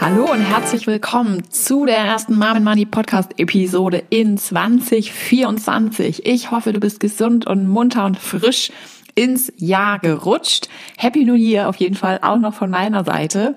Hallo und herzlich willkommen zu der ersten Mom Money Podcast Episode in 2024. Ich hoffe, du bist gesund und munter und frisch ins Jahr gerutscht. Happy New Year auf jeden Fall auch noch von meiner Seite.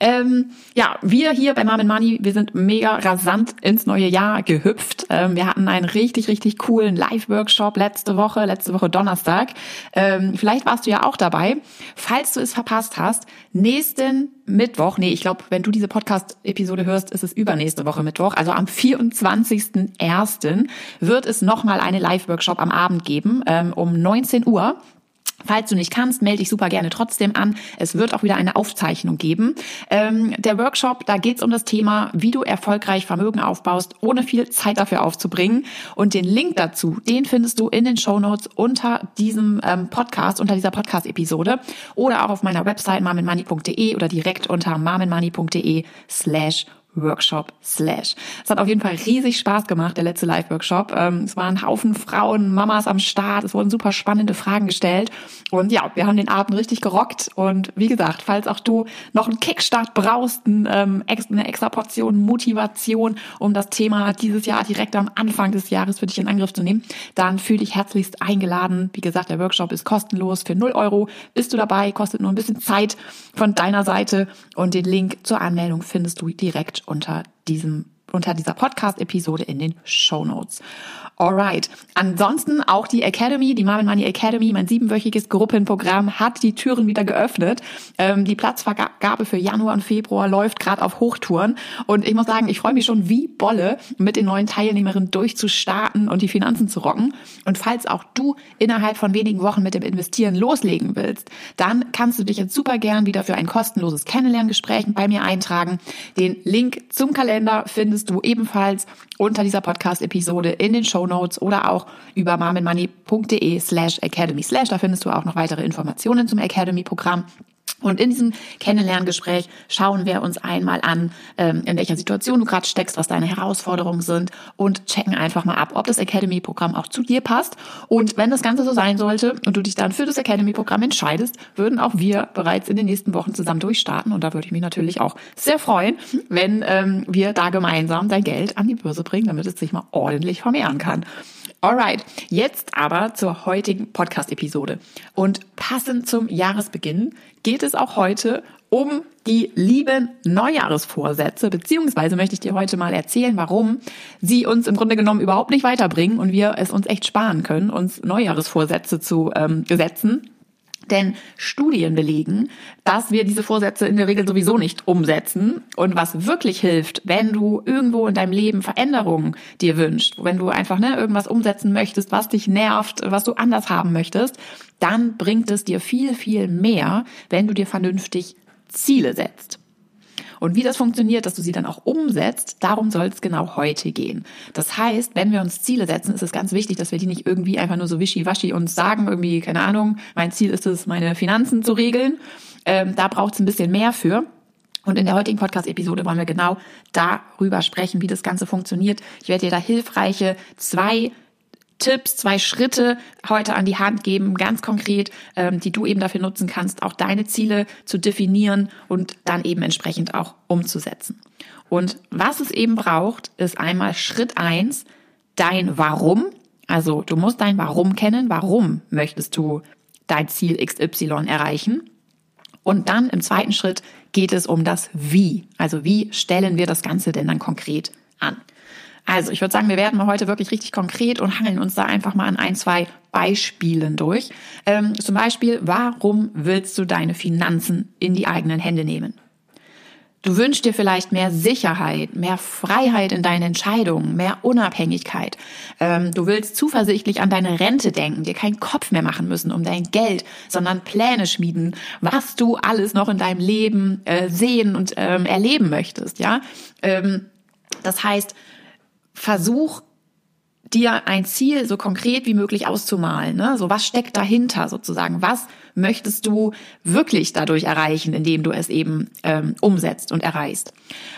Ähm, ja, wir hier bei Mom Money, wir sind mega rasant ins neue Jahr gehüpft. Ähm, wir hatten einen richtig, richtig coolen Live-Workshop letzte Woche, letzte Woche Donnerstag. Ähm, vielleicht warst du ja auch dabei. Falls du es verpasst hast, nächsten Mittwoch, nee, ich glaube, wenn du diese Podcast-Episode hörst, ist es übernächste Woche Mittwoch, also am 24.01. wird es nochmal eine Live-Workshop am Abend geben, ähm, um 19 Uhr. Falls du nicht kannst, melde dich super gerne trotzdem an. Es wird auch wieder eine Aufzeichnung geben. Ähm, der Workshop, da geht es um das Thema, wie du erfolgreich Vermögen aufbaust, ohne viel Zeit dafür aufzubringen. Und den Link dazu, den findest du in den Show Notes unter diesem ähm, Podcast, unter dieser Podcast-Episode oder auch auf meiner Website marmenmoney.de oder direkt unter marmenmoney.de slash Workshop slash. Es hat auf jeden Fall riesig Spaß gemacht, der letzte Live-Workshop. Ähm, es waren Haufen Frauen, Mamas am Start. Es wurden super spannende Fragen gestellt. Und ja, wir haben den Abend richtig gerockt. Und wie gesagt, falls auch du noch einen Kickstart brauchst, ähm, eine extra Portion Motivation, um das Thema dieses Jahr direkt am Anfang des Jahres für dich in Angriff zu nehmen, dann fühl dich herzlichst eingeladen. Wie gesagt, der Workshop ist kostenlos für 0 Euro. Bist du dabei, kostet nur ein bisschen Zeit von deiner Seite. Und den Link zur Anmeldung findest du direkt unter diesem unter dieser Podcast-Episode in den Show Notes. Alright. Ansonsten auch die Academy, die Marvin Money Academy, mein siebenwöchiges Gruppenprogramm, hat die Türen wieder geöffnet. Ähm, die Platzvergabe für Januar und Februar läuft gerade auf Hochtouren. Und ich muss sagen, ich freue mich schon wie Bolle, mit den neuen Teilnehmerinnen durchzustarten und die Finanzen zu rocken. Und falls auch du innerhalb von wenigen Wochen mit dem Investieren loslegen willst, dann kannst du dich jetzt super gern wieder für ein kostenloses Kennenlerngespräch bei mir eintragen. Den Link zum Kalender findest du ebenfalls unter dieser Podcast-Episode in den Show Notes oder auch über marmenmoney.de slash academy slash. Da findest du auch noch weitere Informationen zum Academy-Programm. Und in diesem Kennenlerngespräch schauen wir uns einmal an, ähm, in welcher Situation du gerade steckst, was deine Herausforderungen sind und checken einfach mal ab, ob das Academy-Programm auch zu dir passt. Und wenn das Ganze so sein sollte und du dich dann für das Academy-Programm entscheidest, würden auch wir bereits in den nächsten Wochen zusammen durchstarten. Und da würde ich mich natürlich auch sehr freuen, wenn ähm, wir da gemeinsam dein Geld an die Börse bringen, damit es sich mal ordentlich vermehren kann. Alright, jetzt aber zur heutigen Podcast-Episode. Und passend zum Jahresbeginn geht es auch heute um die lieben Neujahresvorsätze, beziehungsweise möchte ich dir heute mal erzählen, warum sie uns im Grunde genommen überhaupt nicht weiterbringen und wir es uns echt sparen können, uns Neujahresvorsätze zu ähm, setzen denn Studien belegen, dass wir diese Vorsätze in der Regel sowieso nicht umsetzen. Und was wirklich hilft, wenn du irgendwo in deinem Leben Veränderungen dir wünschst, wenn du einfach ne, irgendwas umsetzen möchtest, was dich nervt, was du anders haben möchtest, dann bringt es dir viel, viel mehr, wenn du dir vernünftig Ziele setzt. Und wie das funktioniert, dass du sie dann auch umsetzt, darum soll es genau heute gehen. Das heißt, wenn wir uns Ziele setzen, ist es ganz wichtig, dass wir die nicht irgendwie einfach nur so wischiwaschi uns sagen, irgendwie, keine Ahnung, mein Ziel ist es, meine Finanzen zu regeln. Ähm, da braucht es ein bisschen mehr für. Und in der heutigen Podcast-Episode wollen wir genau darüber sprechen, wie das Ganze funktioniert. Ich werde dir da hilfreiche zwei Tipps, zwei Schritte heute an die Hand geben, ganz konkret, ähm, die du eben dafür nutzen kannst, auch deine Ziele zu definieren und dann eben entsprechend auch umzusetzen. Und was es eben braucht, ist einmal Schritt eins dein Warum. Also du musst dein Warum kennen. Warum möchtest du dein Ziel XY erreichen? Und dann im zweiten Schritt geht es um das Wie. Also wie stellen wir das Ganze denn dann konkret an? Also ich würde sagen, wir werden mal heute wirklich richtig konkret und hangeln uns da einfach mal an ein, zwei Beispielen durch. Ähm, zum Beispiel, warum willst du deine Finanzen in die eigenen Hände nehmen? Du wünschst dir vielleicht mehr Sicherheit, mehr Freiheit in deinen Entscheidungen, mehr Unabhängigkeit. Ähm, du willst zuversichtlich an deine Rente denken, dir keinen Kopf mehr machen müssen um dein Geld, sondern Pläne schmieden, was du alles noch in deinem Leben äh, sehen und ähm, erleben möchtest. Ja, ähm, das heißt, versuch dir ein Ziel so konkret wie möglich auszumalen. Ne? So was steckt dahinter sozusagen? Was möchtest du wirklich dadurch erreichen, indem du es eben ähm, umsetzt und erreichst?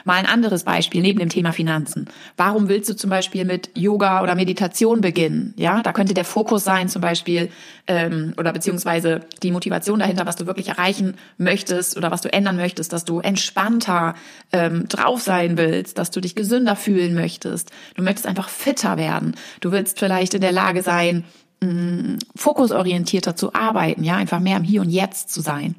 Mal ein anderes Beispiel neben dem Thema Finanzen. Warum willst du zum Beispiel mit Yoga oder Meditation beginnen? Ja, da könnte der Fokus sein, zum Beispiel ähm, oder beziehungsweise die Motivation dahinter, was du wirklich erreichen möchtest oder was du ändern möchtest, dass du entspannter ähm, drauf sein willst, dass du dich gesünder fühlen möchtest. Du möchtest einfach fitter werden. Du willst vielleicht in der Lage sein, mh, fokusorientierter zu arbeiten, ja, einfach mehr im Hier und Jetzt zu sein.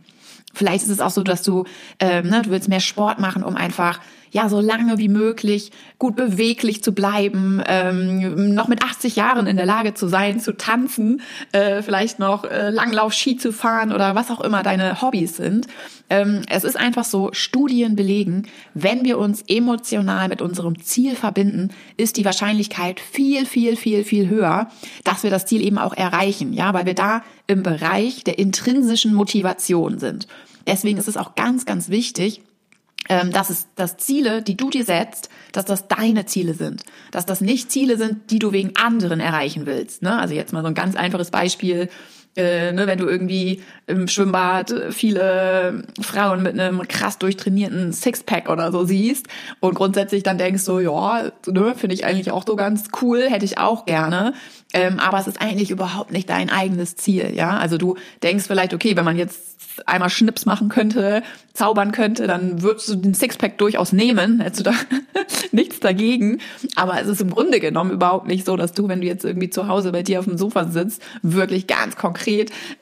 Vielleicht ist es auch so, dass du, ähm, ne, du willst mehr Sport machen, um einfach ja so lange wie möglich gut beweglich zu bleiben, ähm, noch mit 80 Jahren in der Lage zu sein, zu tanzen, äh, vielleicht noch äh, Langlauf, Ski zu fahren oder was auch immer deine Hobbys sind. Ähm, es ist einfach so, Studien belegen, wenn wir uns emotional mit unserem Ziel verbinden, ist die Wahrscheinlichkeit viel, viel, viel, viel höher, dass wir das Ziel eben auch erreichen, ja, weil wir da im Bereich der intrinsischen Motivation sind. Deswegen ist es auch ganz, ganz wichtig, dass es dass Ziele, die du dir setzt, dass das deine Ziele sind, dass das nicht Ziele sind, die du wegen anderen erreichen willst. Ne? Also jetzt mal so ein ganz einfaches Beispiel. Äh, ne, wenn du irgendwie im Schwimmbad viele Frauen mit einem krass durchtrainierten Sixpack oder so siehst und grundsätzlich dann denkst so, ja, ne, finde ich eigentlich auch so ganz cool, hätte ich auch gerne, ähm, aber es ist eigentlich überhaupt nicht dein eigenes Ziel, ja. Also du denkst vielleicht, okay, wenn man jetzt einmal Schnips machen könnte, zaubern könnte, dann würdest du den Sixpack durchaus nehmen, hättest du da nichts dagegen. Aber es ist im Grunde genommen überhaupt nicht so, dass du, wenn du jetzt irgendwie zu Hause bei dir auf dem Sofa sitzt, wirklich ganz konkret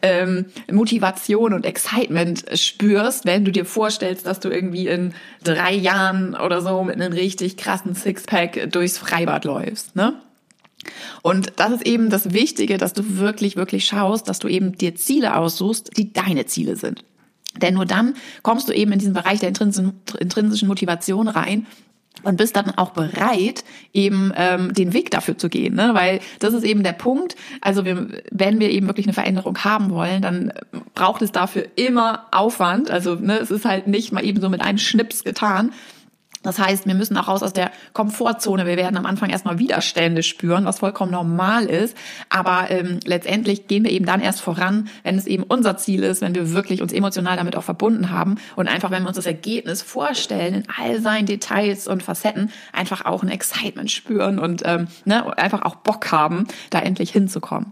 ähm, Motivation und Excitement spürst, wenn du dir vorstellst, dass du irgendwie in drei Jahren oder so mit einem richtig krassen Sixpack durchs Freibad läufst, ne? Und das ist eben das Wichtige, dass du wirklich, wirklich schaust, dass du eben dir Ziele aussuchst, die deine Ziele sind. Denn nur dann kommst du eben in diesen Bereich der intrinsischen Motivation rein und bist dann auch bereit, eben ähm, den Weg dafür zu gehen, ne? weil das ist eben der Punkt. Also wir, wenn wir eben wirklich eine Veränderung haben wollen, dann braucht es dafür immer Aufwand. Also ne, es ist halt nicht mal eben so mit einem Schnips getan, das heißt, wir müssen auch raus aus der Komfortzone. Wir werden am Anfang erstmal Widerstände spüren, was vollkommen normal ist. Aber ähm, letztendlich gehen wir eben dann erst voran, wenn es eben unser Ziel ist, wenn wir wirklich uns emotional damit auch verbunden haben und einfach, wenn wir uns das Ergebnis vorstellen, in all seinen Details und Facetten, einfach auch ein Excitement spüren und ähm, ne, einfach auch Bock haben, da endlich hinzukommen.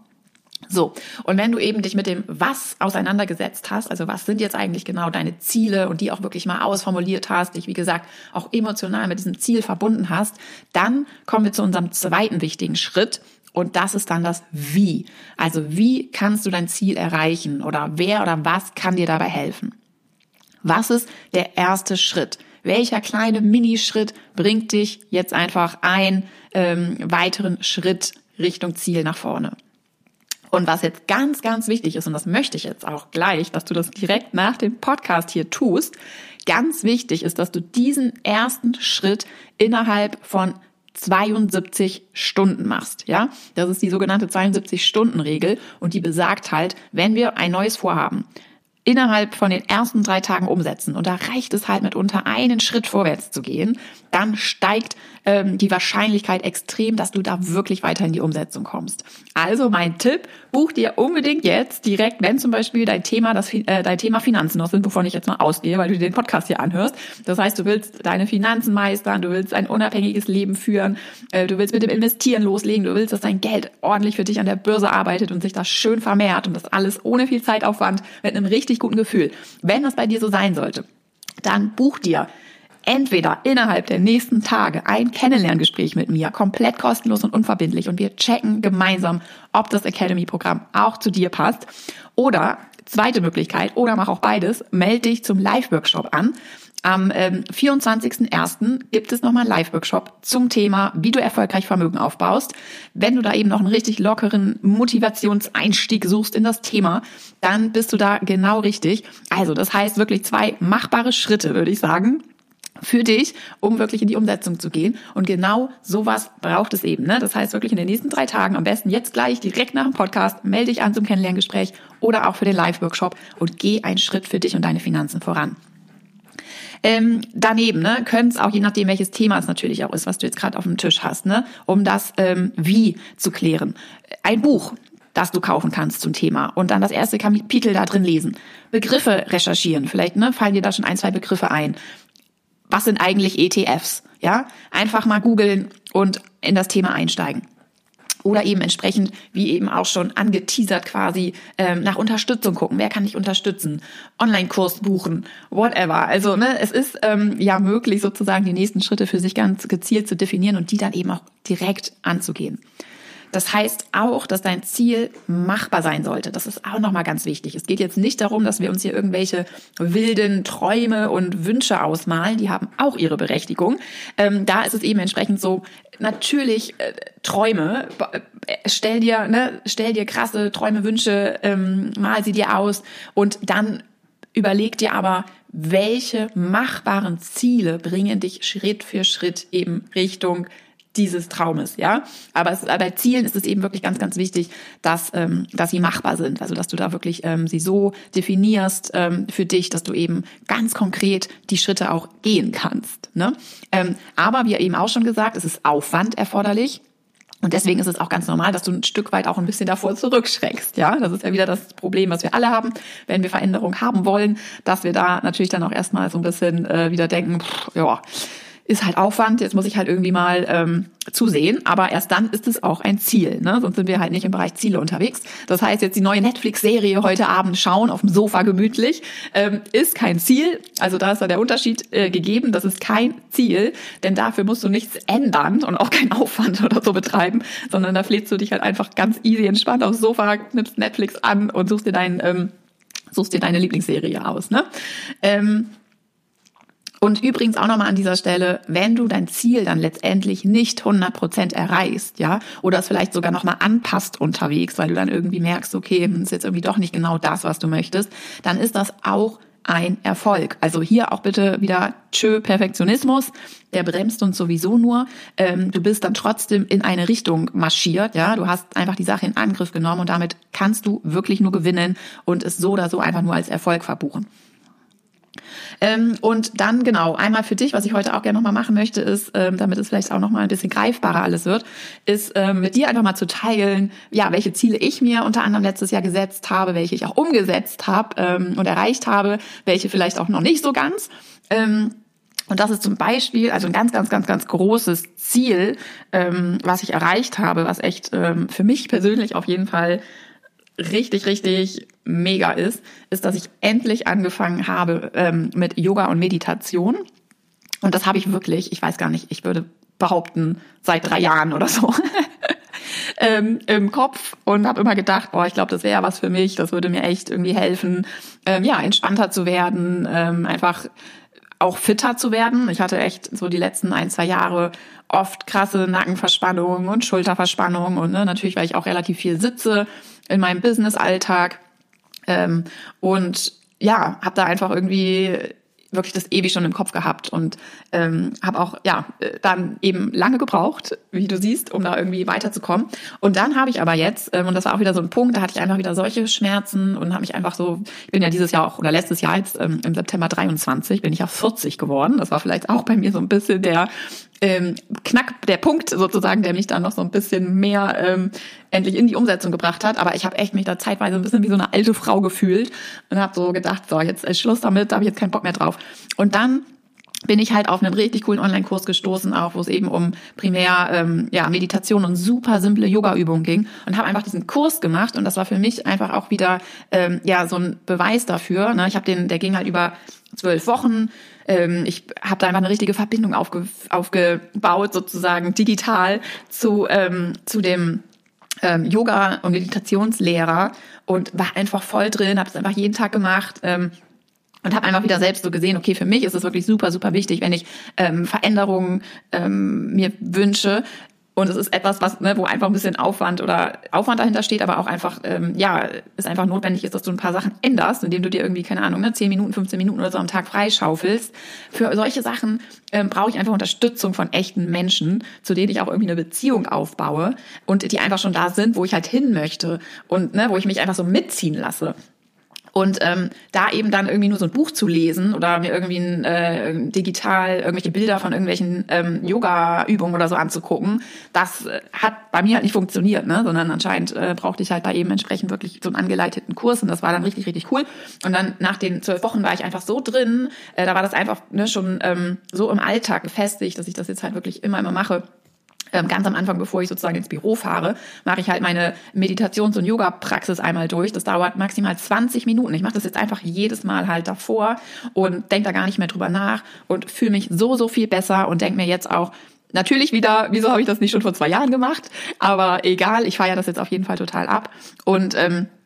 So, und wenn du eben dich mit dem Was auseinandergesetzt hast, also was sind jetzt eigentlich genau deine Ziele und die auch wirklich mal ausformuliert hast, dich wie gesagt auch emotional mit diesem Ziel verbunden hast, dann kommen wir zu unserem zweiten wichtigen Schritt und das ist dann das Wie. Also wie kannst du dein Ziel erreichen oder wer oder was kann dir dabei helfen? Was ist der erste Schritt? Welcher kleine Minischritt bringt dich jetzt einfach einen ähm, weiteren Schritt Richtung Ziel nach vorne? Und was jetzt ganz, ganz wichtig ist, und das möchte ich jetzt auch gleich, dass du das direkt nach dem Podcast hier tust, ganz wichtig ist, dass du diesen ersten Schritt innerhalb von 72 Stunden machst, ja? Das ist die sogenannte 72 Stunden Regel und die besagt halt, wenn wir ein neues Vorhaben innerhalb von den ersten drei Tagen umsetzen und da reicht es halt mitunter einen Schritt vorwärts zu gehen, dann steigt ähm, die Wahrscheinlichkeit extrem, dass du da wirklich weiter in die Umsetzung kommst. Also mein Tipp, buch dir unbedingt jetzt direkt, wenn zum Beispiel dein Thema, das, äh, dein Thema Finanzen noch sind, wovon ich jetzt mal ausgehe, weil du den Podcast hier anhörst. Das heißt, du willst deine Finanzen meistern, du willst ein unabhängiges Leben führen, äh, du willst mit dem Investieren loslegen, du willst, dass dein Geld ordentlich für dich an der Börse arbeitet und sich das schön vermehrt und das alles ohne viel Zeitaufwand mit einem richtig guten Gefühl. Wenn das bei dir so sein sollte, dann buch dir entweder innerhalb der nächsten Tage ein Kennenlerngespräch mit mir, komplett kostenlos und unverbindlich und wir checken gemeinsam, ob das Academy-Programm auch zu dir passt. Oder zweite Möglichkeit, oder mach auch beides, melde dich zum Live-Workshop an. Am ähm, 24.01. gibt es nochmal einen Live-Workshop zum Thema, wie du erfolgreich Vermögen aufbaust. Wenn du da eben noch einen richtig lockeren Motivationseinstieg suchst in das Thema, dann bist du da genau richtig. Also das heißt wirklich zwei machbare Schritte, würde ich sagen für dich, um wirklich in die Umsetzung zu gehen. Und genau sowas braucht es eben. Ne? Das heißt wirklich in den nächsten drei Tagen, am besten jetzt gleich direkt nach dem Podcast, melde dich an zum Kennenlerngespräch oder auch für den Live-Workshop und geh einen Schritt für dich und deine Finanzen voran. Ähm, daneben ne, können es auch, je nachdem welches Thema es natürlich auch ist, was du jetzt gerade auf dem Tisch hast, ne, um das ähm, Wie zu klären. Ein Buch, das du kaufen kannst zum Thema und dann das erste Kapitel da drin lesen. Begriffe recherchieren, vielleicht ne, fallen dir da schon ein, zwei Begriffe ein. Was sind eigentlich ETFs? Ja, einfach mal googeln und in das Thema einsteigen oder eben entsprechend, wie eben auch schon angeteasert quasi, ähm, nach Unterstützung gucken. Wer kann dich unterstützen? Online-Kurs buchen, whatever. Also ne, es ist ähm, ja möglich, sozusagen die nächsten Schritte für sich ganz gezielt zu definieren und die dann eben auch direkt anzugehen. Das heißt auch, dass dein Ziel machbar sein sollte. Das ist auch nochmal ganz wichtig. Es geht jetzt nicht darum, dass wir uns hier irgendwelche wilden Träume und Wünsche ausmalen. Die haben auch ihre Berechtigung. Ähm, da ist es eben entsprechend so, natürlich äh, Träume, äh, stell dir, ne, stell dir krasse Träume, Wünsche, ähm, mal sie dir aus und dann überleg dir aber, welche machbaren Ziele bringen dich Schritt für Schritt eben Richtung dieses Traumes, ja. Aber es, bei Zielen ist es eben wirklich ganz, ganz wichtig, dass, ähm, dass sie machbar sind. Also dass du da wirklich ähm, sie so definierst ähm, für dich, dass du eben ganz konkret die Schritte auch gehen kannst. Ne? Ähm, aber wie eben auch schon gesagt, es ist Aufwand erforderlich. Und deswegen ist es auch ganz normal, dass du ein Stück weit auch ein bisschen davor zurückschreckst. Ja, das ist ja wieder das Problem, was wir alle haben, wenn wir Veränderung haben wollen, dass wir da natürlich dann auch erstmal so ein bisschen äh, wieder denken, pff, ja, ist halt Aufwand, jetzt muss ich halt irgendwie mal ähm, zusehen, aber erst dann ist es auch ein Ziel, ne? sonst sind wir halt nicht im Bereich Ziele unterwegs. Das heißt, jetzt die neue Netflix-Serie heute Abend schauen, auf dem Sofa gemütlich, ähm, ist kein Ziel, also da ist ja der Unterschied äh, gegeben, das ist kein Ziel, denn dafür musst du nichts ändern und auch keinen Aufwand oder so betreiben, sondern da flätst du dich halt einfach ganz easy entspannt aufs Sofa, nimmst Netflix an und suchst dir deinen ähm, suchst dir deine Lieblingsserie aus. Ne? Ähm, und übrigens auch nochmal an dieser Stelle, wenn du dein Ziel dann letztendlich nicht 100 Prozent erreichst, ja, oder es vielleicht sogar nochmal anpasst unterwegs, weil du dann irgendwie merkst, okay, hm, ist jetzt irgendwie doch nicht genau das, was du möchtest, dann ist das auch ein Erfolg. Also hier auch bitte wieder tschö Perfektionismus, der bremst uns sowieso nur. Ähm, du bist dann trotzdem in eine Richtung marschiert, ja. Du hast einfach die Sache in Angriff genommen und damit kannst du wirklich nur gewinnen und es so oder so einfach nur als Erfolg verbuchen. Ähm, und dann genau, einmal für dich, was ich heute auch gerne nochmal machen möchte, ist, ähm, damit es vielleicht auch nochmal ein bisschen greifbarer alles wird, ist ähm, mit dir einfach mal zu teilen, ja, welche Ziele ich mir unter anderem letztes Jahr gesetzt habe, welche ich auch umgesetzt habe ähm, und erreicht habe, welche vielleicht auch noch nicht so ganz. Ähm, und das ist zum Beispiel, also ein ganz, ganz, ganz, ganz großes Ziel, ähm, was ich erreicht habe, was echt ähm, für mich persönlich auf jeden Fall richtig, richtig mega ist, ist, dass ich endlich angefangen habe ähm, mit Yoga und Meditation. Und das habe ich wirklich, ich weiß gar nicht, ich würde behaupten, seit drei Jahren oder so. ähm, im Kopf und habe immer gedacht, boah, ich glaube, das wäre was für mich, das würde mir echt irgendwie helfen, ähm, ja, entspannter zu werden, ähm, einfach auch fitter zu werden. Ich hatte echt so die letzten ein, zwei Jahre oft krasse Nackenverspannungen und Schulterverspannungen und ne, natürlich, weil ich auch relativ viel sitze in meinem Business-Alltag ähm, und ja, habe da einfach irgendwie wirklich das ewig schon im Kopf gehabt und ähm, habe auch ja dann eben lange gebraucht, wie du siehst, um da irgendwie weiterzukommen. Und dann habe ich aber jetzt ähm, und das war auch wieder so ein Punkt, da hatte ich einfach wieder solche Schmerzen und habe mich einfach so, ich bin ja dieses Jahr auch oder letztes Jahr jetzt ähm, im September 23 bin ich ja 40 geworden. Das war vielleicht auch bei mir so ein bisschen der ähm, Knack, der Punkt sozusagen, der mich dann noch so ein bisschen mehr ähm, endlich in die Umsetzung gebracht hat. Aber ich habe echt mich da zeitweise ein bisschen wie so eine alte Frau gefühlt und habe so gedacht, so jetzt ist Schluss damit, da habe ich jetzt keinen Bock mehr drauf. Und dann bin ich halt auf einen richtig coolen Online-Kurs gestoßen, auch wo es eben um primär ähm, ja Meditation und super simple Yoga-Übungen ging und habe einfach diesen Kurs gemacht und das war für mich einfach auch wieder ähm, ja so ein Beweis dafür. Ne? Ich habe den, der ging halt über zwölf Wochen. Ähm, ich habe da einfach eine richtige Verbindung aufge, aufgebaut, sozusagen digital zu, ähm, zu dem ähm, Yoga- und Meditationslehrer und war einfach voll drin, habe es einfach jeden Tag gemacht. Ähm, und habe einfach wieder selbst so gesehen, okay, für mich ist es wirklich super, super wichtig, wenn ich ähm, Veränderungen ähm, mir wünsche, und es ist etwas, was, ne, wo einfach ein bisschen Aufwand oder Aufwand dahinter steht, aber auch einfach, ähm, ja, es einfach notwendig ist, dass du ein paar Sachen änderst, indem du dir irgendwie, keine Ahnung, ne, 10 Minuten, 15 Minuten oder so am Tag freischaufelst. Für solche Sachen ähm, brauche ich einfach Unterstützung von echten Menschen, zu denen ich auch irgendwie eine Beziehung aufbaue und die einfach schon da sind, wo ich halt hin möchte und ne, wo ich mich einfach so mitziehen lasse. Und ähm, da eben dann irgendwie nur so ein Buch zu lesen oder mir irgendwie ein, äh, digital irgendwelche Bilder von irgendwelchen ähm, Yoga-Übungen oder so anzugucken, das äh, hat bei mir halt nicht funktioniert, ne? sondern anscheinend äh, brauchte ich halt da eben entsprechend wirklich so einen angeleiteten Kurs und das war dann richtig, richtig cool. Und dann nach den zwölf Wochen war ich einfach so drin, äh, da war das einfach ne, schon ähm, so im Alltag gefestigt, dass ich das jetzt halt wirklich immer, immer mache ganz am Anfang, bevor ich sozusagen ins Büro fahre, mache ich halt meine Meditations- und Yoga-Praxis einmal durch. Das dauert maximal 20 Minuten. Ich mache das jetzt einfach jedes Mal halt davor und denke da gar nicht mehr drüber nach und fühle mich so, so viel besser und denke mir jetzt auch, Natürlich wieder, wieso habe ich das nicht schon vor zwei Jahren gemacht? Aber egal, ich feiere das jetzt auf jeden Fall total ab. Und ähm, äh,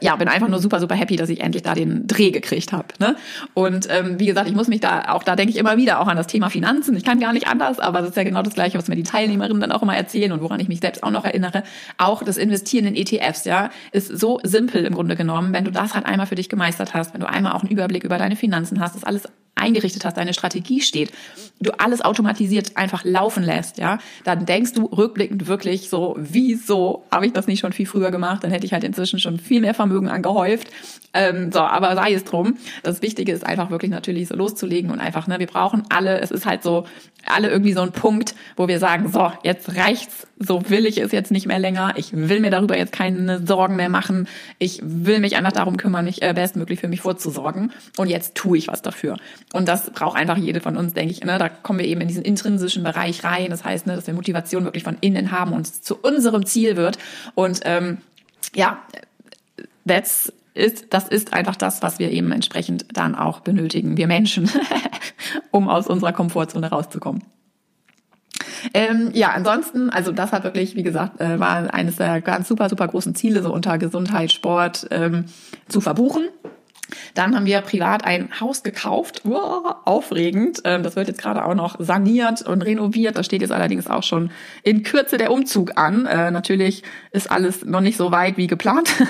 ja, bin einfach nur super, super happy, dass ich endlich da den Dreh gekriegt habe. Ne? Und ähm, wie gesagt, ich muss mich da, auch da denke ich immer wieder auch an das Thema Finanzen. Ich kann gar nicht anders, aber das ist ja genau das Gleiche, was mir die Teilnehmerinnen dann auch immer erzählen und woran ich mich selbst auch noch erinnere. Auch das Investieren in ETFs, ja, ist so simpel im Grunde genommen. Wenn du das halt einmal für dich gemeistert hast, wenn du einmal auch einen Überblick über deine Finanzen hast, das alles eingerichtet hast, deine Strategie steht, du alles automatisiert einfach laufen lässt, ja, dann denkst du rückblickend wirklich so, wieso habe ich das nicht schon viel früher gemacht? Dann hätte ich halt inzwischen schon viel mehr Vermögen angehäuft. Ähm, so, aber sei es drum. Das Wichtige ist einfach wirklich natürlich so loszulegen und einfach, ne, wir brauchen alle, es ist halt so, alle irgendwie so ein Punkt, wo wir sagen, so, jetzt reicht's, so will ich es jetzt nicht mehr länger, ich will mir darüber jetzt keine Sorgen mehr machen, ich will mich einfach darum kümmern, mich äh, bestmöglich für mich vorzusorgen und jetzt tue ich was dafür. Und das braucht einfach jede von uns, denke ich. Ne? Da kommen wir eben in diesen intrinsischen Bereich rein. Das heißt, ne, dass wir Motivation wirklich von innen haben und es zu unserem Ziel wird. Und ähm, ja, that's ist, das ist einfach das, was wir eben entsprechend dann auch benötigen, wir Menschen, um aus unserer Komfortzone rauszukommen. Ähm, ja, ansonsten, also das hat wirklich, wie gesagt, äh, war eines der ganz super, super großen Ziele, so unter Gesundheit, Sport ähm, zu verbuchen. Dann haben wir privat ein Haus gekauft. Wow, aufregend. Ähm, das wird jetzt gerade auch noch saniert und renoviert. Da steht jetzt allerdings auch schon in Kürze der Umzug an. Äh, natürlich ist alles noch nicht so weit wie geplant.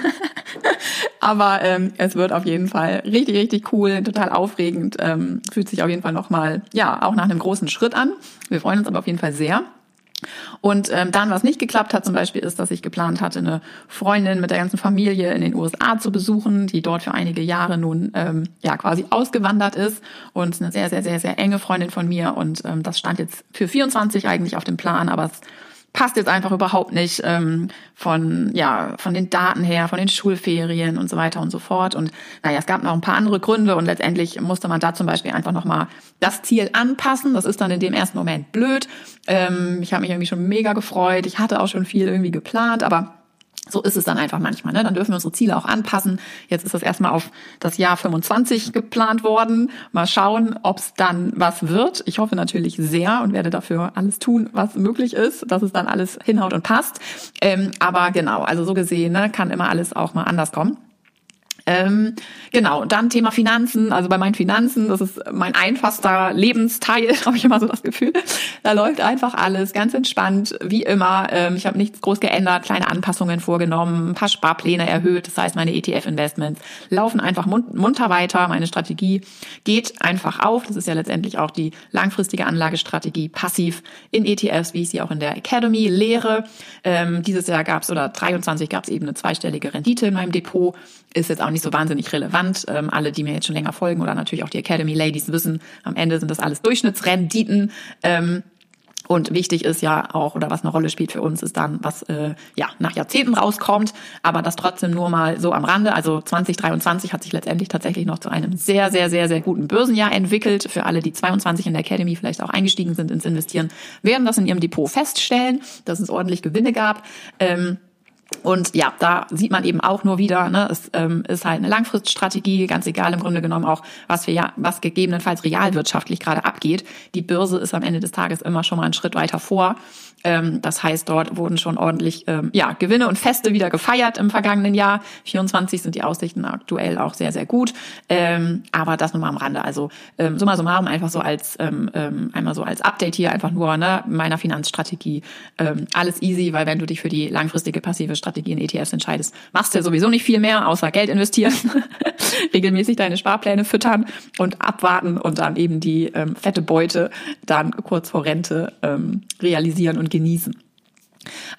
Aber ähm, es wird auf jeden Fall richtig, richtig cool, total aufregend. Ähm, fühlt sich auf jeden Fall nochmal, ja, auch nach einem großen Schritt an. Wir freuen uns aber auf jeden Fall sehr. Und ähm, dann, was nicht geklappt hat, zum Beispiel, ist, dass ich geplant hatte, eine Freundin mit der ganzen Familie in den USA zu besuchen, die dort für einige Jahre nun ähm, ja quasi ausgewandert ist und eine sehr, sehr, sehr, sehr enge Freundin von mir. Und ähm, das stand jetzt für 24 eigentlich auf dem Plan, aber es passt jetzt einfach überhaupt nicht ähm, von ja von den Daten her, von den Schulferien und so weiter und so fort. Und naja, es gab noch ein paar andere Gründe und letztendlich musste man da zum Beispiel einfach noch mal das Ziel anpassen. Das ist dann in dem ersten Moment blöd. Ähm, ich habe mich irgendwie schon mega gefreut. Ich hatte auch schon viel irgendwie geplant, aber so ist es dann einfach manchmal. Ne? Dann dürfen wir unsere Ziele auch anpassen. Jetzt ist das erstmal auf das Jahr 25 geplant worden. Mal schauen, ob es dann was wird. Ich hoffe natürlich sehr und werde dafür alles tun, was möglich ist, dass es dann alles hinhaut und passt. Ähm, aber genau, also so gesehen ne, kann immer alles auch mal anders kommen. Ähm, genau, dann Thema Finanzen, also bei meinen Finanzen, das ist mein einfachster Lebensteil, habe ich immer so das Gefühl. Da läuft einfach alles ganz entspannt, wie immer. Ähm, ich habe nichts groß geändert, kleine Anpassungen vorgenommen, ein paar Sparpläne erhöht, das heißt meine ETF-Investments laufen einfach munter weiter, meine Strategie geht einfach auf. Das ist ja letztendlich auch die langfristige Anlagestrategie passiv in ETFs, wie ich sie auch in der Academy lehre. Ähm, dieses Jahr gab es oder 23 gab es eben eine zweistellige Rendite in meinem Depot ist jetzt auch nicht so wahnsinnig relevant. Ähm, alle, die mir jetzt schon länger folgen oder natürlich auch die Academy Ladies wissen, am Ende sind das alles Durchschnittsrenditen. Ähm, und wichtig ist ja auch, oder was eine Rolle spielt für uns, ist dann, was äh, ja nach Jahrzehnten rauskommt, aber das trotzdem nur mal so am Rande. Also 2023 hat sich letztendlich tatsächlich noch zu einem sehr, sehr, sehr, sehr guten Börsenjahr entwickelt. Für alle, die 22 in der Academy vielleicht auch eingestiegen sind ins Investieren, werden das in ihrem Depot feststellen, dass es ordentlich Gewinne gab. Ähm, und ja, da sieht man eben auch nur wieder, ne, es ähm, ist halt eine Langfriststrategie, ganz egal im Grunde genommen auch, was wir ja, was gegebenenfalls realwirtschaftlich gerade abgeht. Die Börse ist am Ende des Tages immer schon mal einen Schritt weiter vor. Ähm, das heißt, dort wurden schon ordentlich ähm, ja, Gewinne und Feste wieder gefeiert im vergangenen Jahr. 24 sind die Aussichten aktuell auch sehr, sehr gut. Ähm, aber das nur mal am Rande. Also ähm, summa summarum einfach so als ähm, ähm, einmal so als Update hier einfach nur ne, meiner Finanzstrategie. Ähm, alles easy, weil wenn du dich für die langfristige passive Strategie in ETFs entscheidest, machst ja sowieso nicht viel mehr, außer Geld investieren, regelmäßig deine Sparpläne füttern und abwarten und dann eben die ähm, fette Beute dann kurz vor Rente ähm, realisieren und genießen.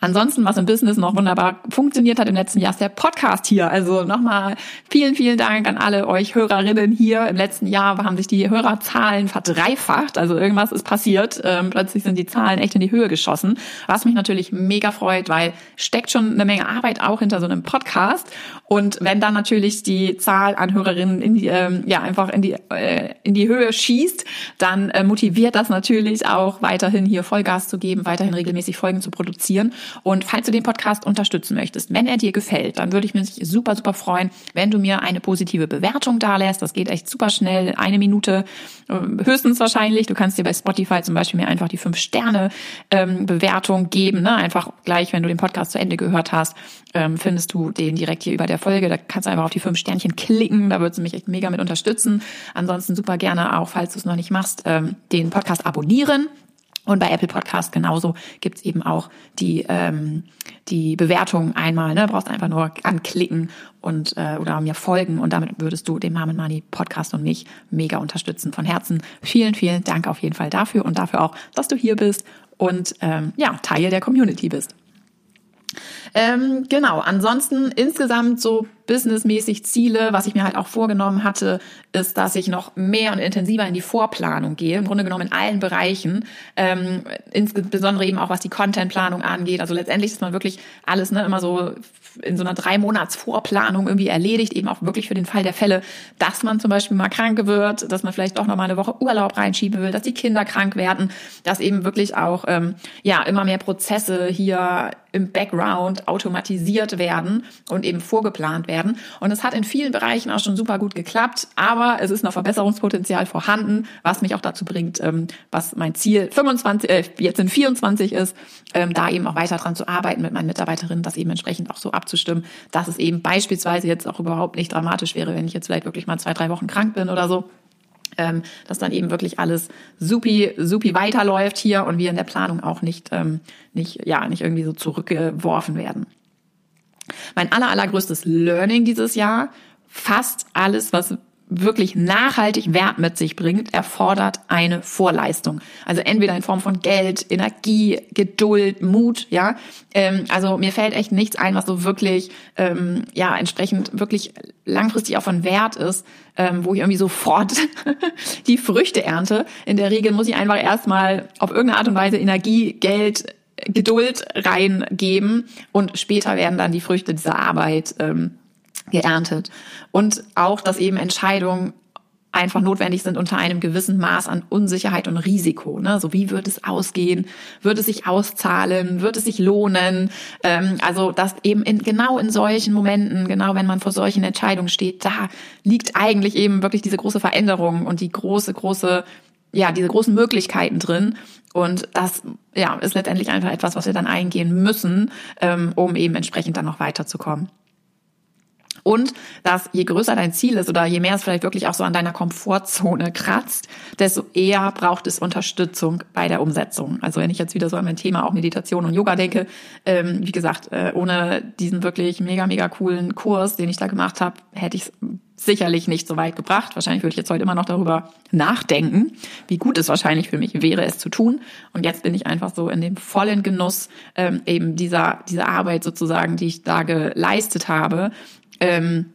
Ansonsten, was im Business noch wunderbar funktioniert hat im letzten Jahr, ist der Podcast hier. Also nochmal vielen, vielen Dank an alle euch Hörerinnen hier. Im letzten Jahr haben sich die Hörerzahlen verdreifacht. Also irgendwas ist passiert. Ähm, plötzlich sind die Zahlen echt in die Höhe geschossen. Was mich natürlich mega freut, weil steckt schon eine Menge Arbeit auch hinter so einem Podcast. Und wenn dann natürlich die Zahl an Hörerinnen in die, ähm, ja, einfach in die, äh, in die Höhe schießt, dann äh, motiviert das natürlich auch weiterhin hier Vollgas zu geben, weiterhin regelmäßig Folgen zu produzieren. Und falls du den Podcast unterstützen möchtest, wenn er dir gefällt, dann würde ich mich super, super freuen, wenn du mir eine positive Bewertung dalässt. Das geht echt super schnell, eine Minute äh, höchstens wahrscheinlich. Du kannst dir bei Spotify zum Beispiel mir einfach die fünf Sterne ähm, Bewertung geben. Ne? Einfach gleich, wenn du den Podcast zu Ende gehört hast, ähm, findest du den direkt hier über der Folge. Da kannst du einfach auf die fünf Sternchen klicken. Da würdest du mich echt mega mit unterstützen. Ansonsten super gerne auch, falls du es noch nicht machst, ähm, den Podcast abonnieren. Und bei Apple Podcast genauso gibt's eben auch die, ähm, die Bewertung einmal. Ne? Brauchst einfach nur anklicken und äh, oder mir folgen und damit würdest du den Mom Money Podcast und mich mega unterstützen. Von Herzen vielen, vielen Dank auf jeden Fall dafür und dafür auch, dass du hier bist und ähm, ja Teil der Community bist. Ähm, genau, ansonsten insgesamt so businessmäßig Ziele, was ich mir halt auch vorgenommen hatte, ist, dass ich noch mehr und intensiver in die Vorplanung gehe, im Grunde genommen in allen Bereichen, ähm, insbesondere eben auch was die Contentplanung angeht. Also letztendlich ist man wirklich alles ne, immer so in so einer drei Monats Vorplanung irgendwie erledigt, eben auch wirklich für den Fall der Fälle, dass man zum Beispiel mal krank wird, dass man vielleicht auch noch mal eine Woche Urlaub reinschieben will, dass die Kinder krank werden, dass eben wirklich auch ähm, ja immer mehr Prozesse hier im Background automatisiert werden und eben vorgeplant werden. Und es hat in vielen Bereichen auch schon super gut geklappt, aber es ist noch Verbesserungspotenzial vorhanden, was mich auch dazu bringt, ähm, was mein Ziel 25, äh, jetzt in 24 ist, ähm, da eben auch weiter dran zu arbeiten mit meinen Mitarbeiterinnen, das eben entsprechend auch so abzustimmen, dass es eben beispielsweise jetzt auch überhaupt nicht dramatisch wäre, wenn ich jetzt vielleicht wirklich mal zwei, drei Wochen krank bin oder so. Ähm, dass dann eben wirklich alles supi, supi weiterläuft hier und wir in der Planung auch nicht, ähm, nicht, ja, nicht irgendwie so zurückgeworfen werden. Mein aller, allergrößtes Learning dieses Jahr, fast alles, was wirklich nachhaltig Wert mit sich bringt, erfordert eine Vorleistung. Also entweder in Form von Geld, Energie, Geduld, Mut, ja. Ähm, also mir fällt echt nichts ein, was so wirklich, ähm, ja, entsprechend wirklich langfristig auch von Wert ist, ähm, wo ich irgendwie sofort die Früchte ernte. In der Regel muss ich einfach erstmal auf irgendeine Art und Weise Energie, Geld, Geduld reingeben und später werden dann die Früchte dieser Arbeit ähm, geerntet. Und auch, dass eben Entscheidungen einfach notwendig sind unter einem gewissen Maß an Unsicherheit und Risiko. Ne? So wie wird es ausgehen? Wird es sich auszahlen? Wird es sich lohnen? Ähm, also dass eben in, genau in solchen Momenten, genau wenn man vor solchen Entscheidungen steht, da liegt eigentlich eben wirklich diese große Veränderung und die große, große, ja, diese großen Möglichkeiten drin. Und das ja, ist letztendlich einfach etwas, was wir dann eingehen müssen, ähm, um eben entsprechend dann noch weiterzukommen. Und dass je größer dein Ziel ist oder je mehr es vielleicht wirklich auch so an deiner Komfortzone kratzt, desto eher braucht es Unterstützung bei der Umsetzung. Also wenn ich jetzt wieder so an mein Thema auch Meditation und Yoga denke, ähm, wie gesagt, äh, ohne diesen wirklich mega, mega coolen Kurs, den ich da gemacht habe, hätte ich sicherlich nicht so weit gebracht. Wahrscheinlich würde ich jetzt heute immer noch darüber nachdenken, wie gut es wahrscheinlich für mich wäre, es zu tun. Und jetzt bin ich einfach so in dem vollen Genuss ähm, eben dieser, dieser Arbeit sozusagen, die ich da geleistet habe ähm,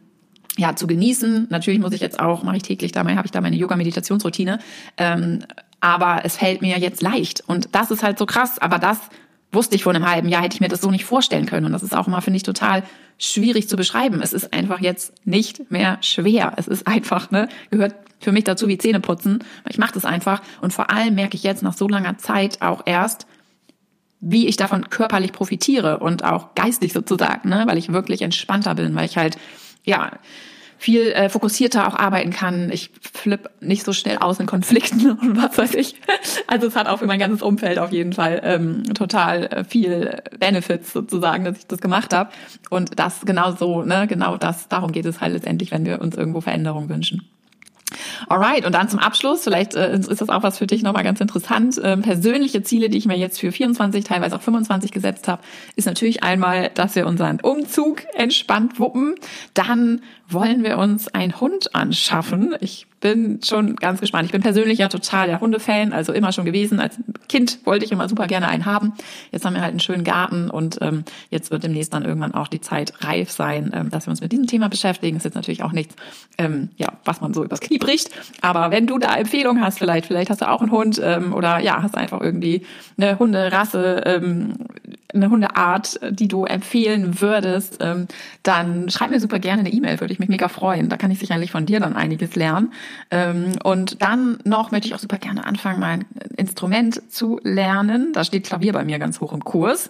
ja, zu genießen. Natürlich muss ich jetzt auch, mache ich täglich dabei, habe ich da meine Yoga-Meditationsroutine. Ähm, aber es fällt mir jetzt leicht. Und das ist halt so krass. Aber das wusste ich vor einem halben Jahr, hätte ich mir das so nicht vorstellen können. Und das ist auch immer, finde ich, total schwierig zu beschreiben. Es ist einfach jetzt nicht mehr schwer. Es ist einfach, ne, gehört für mich dazu wie Zähne putzen. Ich mache das einfach. Und vor allem merke ich jetzt nach so langer Zeit auch erst, wie ich davon körperlich profitiere und auch geistig sozusagen, ne? weil ich wirklich entspannter bin, weil ich halt, ja, viel äh, fokussierter auch arbeiten kann. Ich flipp nicht so schnell aus in Konflikten und was weiß ich. Also es hat auch für mein ganzes Umfeld auf jeden Fall ähm, total äh, viel Benefits sozusagen, dass ich das gemacht habe. Und das genau so, ne, genau das, darum geht es halt letztendlich, wenn wir uns irgendwo Veränderung wünschen. Alright, und dann zum Abschluss, vielleicht äh, ist das auch was für dich nochmal ganz interessant. Äh, persönliche Ziele, die ich mir jetzt für 24, teilweise auch 25 gesetzt habe, ist natürlich einmal, dass wir unseren Umzug entspannt wuppen. Dann wollen wir uns einen Hund anschaffen. Ich bin schon ganz gespannt. Ich bin persönlich ja total der Hundefan, also immer schon gewesen. Als Kind wollte ich immer super gerne einen haben. Jetzt haben wir halt einen schönen Garten und ähm, jetzt wird demnächst dann irgendwann auch die Zeit reif sein, ähm, dass wir uns mit diesem Thema beschäftigen. Ist jetzt natürlich auch nichts, ähm, ja, was man so übers Knie bricht. Aber wenn du da Empfehlungen hast, vielleicht, vielleicht hast du auch einen Hund ähm, oder ja, hast einfach irgendwie eine Hunderasse, ähm, eine Hundeart, die du empfehlen würdest, ähm, dann schreib mir super gerne eine E-Mail, würde ich mich mega freuen. Da kann ich sicherlich von dir dann einiges lernen. Ähm, und dann noch möchte ich auch super gerne anfangen, mein Instrument zu lernen. Da steht Klavier bei mir ganz hoch im Kurs.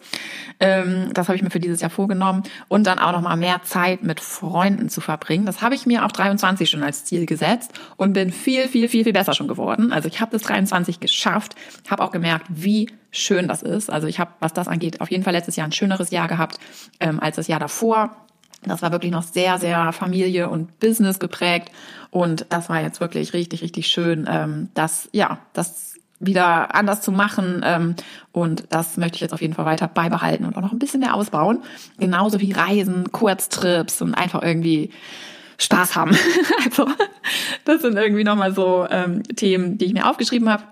Ähm, das habe ich mir für dieses Jahr vorgenommen. Und dann auch noch mal mehr Zeit mit Freunden zu verbringen. Das habe ich mir auf 23 schon als Ziel gesetzt und bin viel, viel, viel, viel besser schon geworden. Also ich habe das 23 geschafft, habe auch gemerkt, wie schön das ist. Also ich habe, was das angeht, auf jeden Fall letztes Jahr ein schöneres Jahr gehabt ähm, als das Jahr davor. Das war wirklich noch sehr, sehr Familie und Business geprägt. Und das war jetzt wirklich richtig, richtig schön, ähm, das, ja, das wieder anders zu machen. Ähm, und das möchte ich jetzt auf jeden Fall weiter beibehalten und auch noch ein bisschen mehr ausbauen. Genauso wie Reisen, Kurztrips und einfach irgendwie Spaß haben. also das sind irgendwie nochmal so ähm, Themen, die ich mir aufgeschrieben habe.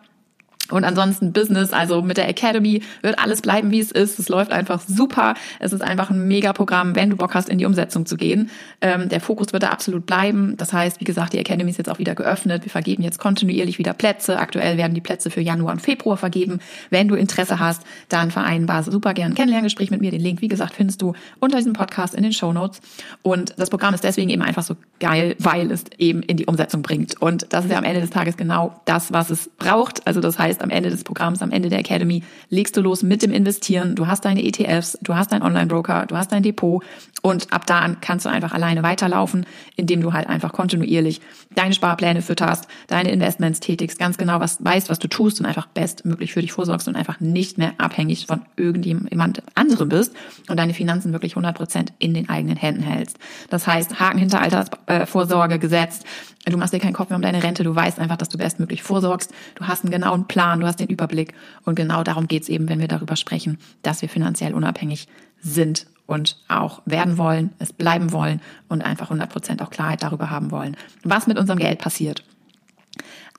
Und ansonsten Business, also mit der Academy wird alles bleiben, wie es ist. Es läuft einfach super. Es ist einfach ein Mega-Programm, wenn du Bock hast, in die Umsetzung zu gehen. Ähm, der Fokus wird da absolut bleiben. Das heißt, wie gesagt, die Academy ist jetzt auch wieder geöffnet. Wir vergeben jetzt kontinuierlich wieder Plätze. Aktuell werden die Plätze für Januar und Februar vergeben. Wenn du Interesse hast, dann vereinbar super gern ein Kennenlerngespräch mit mir. Den Link, wie gesagt, findest du unter diesem Podcast in den Show Notes. Und das Programm ist deswegen eben einfach so geil, weil es eben in die Umsetzung bringt. Und das ist ja am Ende des Tages genau das, was es braucht. Also das heißt, heißt, am Ende des Programms, am Ende der Academy, legst du los mit dem Investieren. Du hast deine ETFs, du hast deinen Online-Broker, du hast dein Depot und ab da an kannst du einfach alleine weiterlaufen, indem du halt einfach kontinuierlich deine Sparpläne fütterst, deine Investments tätigst, ganz genau was weißt, was du tust und einfach bestmöglich für dich vorsorgst und einfach nicht mehr abhängig von irgendjemand anderem bist und deine Finanzen wirklich 100 Prozent in den eigenen Händen hältst. Das heißt, Haken hinter Altersvorsorge gesetzt. Du machst dir keinen Kopf mehr um deine Rente. Du weißt einfach, dass du bestmöglich vorsorgst. Du hast einen genauen Plan Plan, du hast den Überblick. Und genau darum geht es eben, wenn wir darüber sprechen, dass wir finanziell unabhängig sind und auch werden wollen, es bleiben wollen und einfach 100 Prozent auch Klarheit darüber haben wollen, was mit unserem Geld passiert.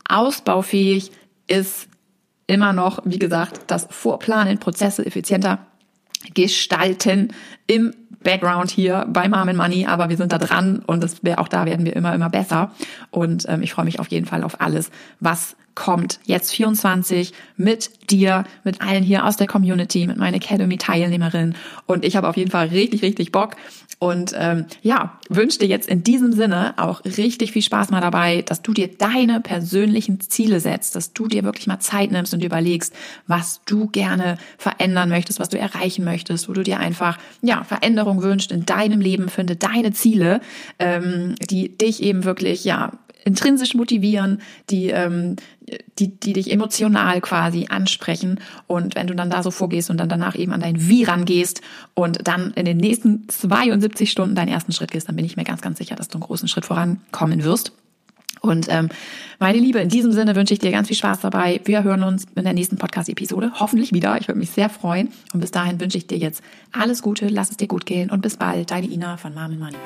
Ausbaufähig ist immer noch, wie gesagt, das Vorplanen, Prozesse effizienter gestalten im Background hier bei Mom Money, aber wir sind da dran und das auch da werden wir immer, immer besser. Und ähm, ich freue mich auf jeden Fall auf alles, was kommt jetzt 24 mit dir, mit allen hier aus der Community, mit meinen Academy-Teilnehmerinnen. Und ich habe auf jeden Fall richtig, richtig Bock. Und ähm, ja, wünsche dir jetzt in diesem Sinne auch richtig viel Spaß mal dabei, dass du dir deine persönlichen Ziele setzt, dass du dir wirklich mal Zeit nimmst und überlegst, was du gerne verändern möchtest, was du erreichen möchtest, wo du dir einfach ja Veränderung wünscht in deinem Leben, finde deine Ziele, ähm, die dich eben wirklich ja intrinsisch motivieren, die, ähm, die, die dich emotional quasi ansprechen. Und wenn du dann da so vorgehst und dann danach eben an dein Wie rangehst und dann in den nächsten 72 Stunden deinen ersten Schritt gehst, dann bin ich mir ganz, ganz sicher, dass du einen großen Schritt vorankommen wirst. Und ähm, meine Liebe, in diesem Sinne wünsche ich dir ganz viel Spaß dabei. Wir hören uns in der nächsten Podcast-Episode hoffentlich wieder. Ich würde mich sehr freuen. Und bis dahin wünsche ich dir jetzt alles Gute, lass es dir gut gehen und bis bald. Deine Ina von Mom Money.